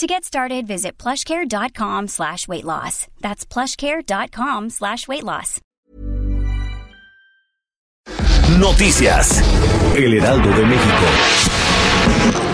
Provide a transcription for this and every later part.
To get started, visit plushcare.com slash weight loss. That's plushcare.com slash weight loss. Noticias. El Heraldo de México.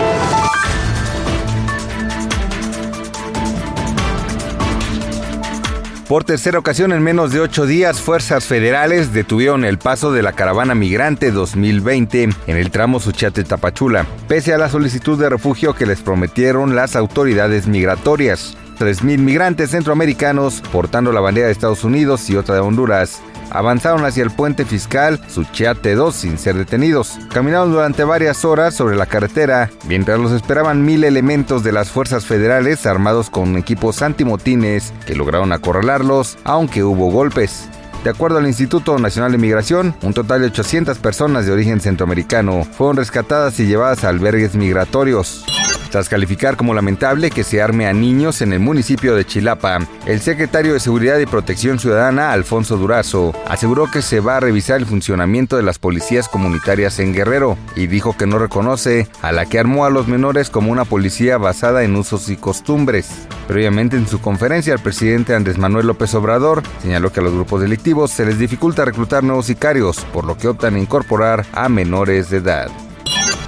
Por tercera ocasión en menos de ocho días, fuerzas federales detuvieron el paso de la caravana migrante 2020 en el tramo Suchate-Tapachula, pese a la solicitud de refugio que les prometieron las autoridades migratorias. 3.000 migrantes centroamericanos portando la bandera de Estados Unidos y otra de Honduras avanzaron hacia el puente fiscal Suchiate 2 sin ser detenidos. Caminaron durante varias horas sobre la carretera mientras los esperaban mil elementos de las fuerzas federales armados con equipos antimotines que lograron acorralarlos, aunque hubo golpes. De acuerdo al Instituto Nacional de Migración, un total de 800 personas de origen centroamericano fueron rescatadas y llevadas a albergues migratorios. Tras calificar como lamentable que se arme a niños en el municipio de Chilapa, el secretario de Seguridad y Protección Ciudadana, Alfonso Durazo, aseguró que se va a revisar el funcionamiento de las policías comunitarias en Guerrero y dijo que no reconoce a la que armó a los menores como una policía basada en usos y costumbres. Previamente en su conferencia, el presidente Andrés Manuel López Obrador señaló que a los grupos delictivos se les dificulta reclutar nuevos sicarios, por lo que optan a incorporar a menores de edad.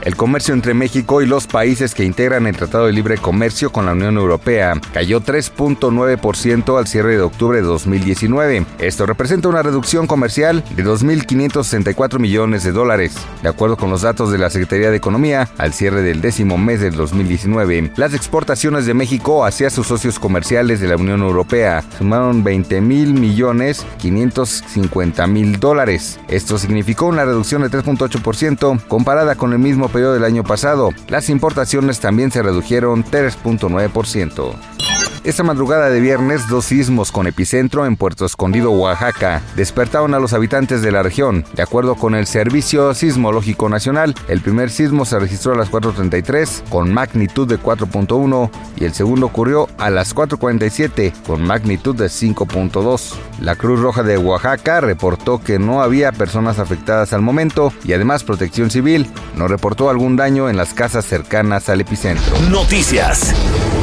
El comercio entre México y los países que integran el Tratado de Libre Comercio con la Unión Europea cayó 3.9% al cierre de octubre de 2019. Esto representa una reducción comercial de 2.564 millones de dólares. De acuerdo con los datos de la Secretaría de Economía, al cierre del décimo mes del 2019, las exportaciones de México hacia sus socios comerciales de la Unión Europea sumaron 20 mil millones 550 mil dólares. Esto significó una reducción de 3.8% comparada con el mismo periodo del año pasado. Las importaciones también se redujeron 3.9%. Esta madrugada de viernes, dos sismos con epicentro en Puerto Escondido, Oaxaca, despertaron a los habitantes de la región. De acuerdo con el Servicio Sismológico Nacional, el primer sismo se registró a las 4.33 con magnitud de 4.1 y el segundo ocurrió a las 4.47 con magnitud de 5.2. La Cruz Roja de Oaxaca reportó que no había personas afectadas al momento y además Protección Civil no reportó algún daño en las casas cercanas al epicentro. Noticias.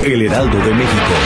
El Heraldo de México.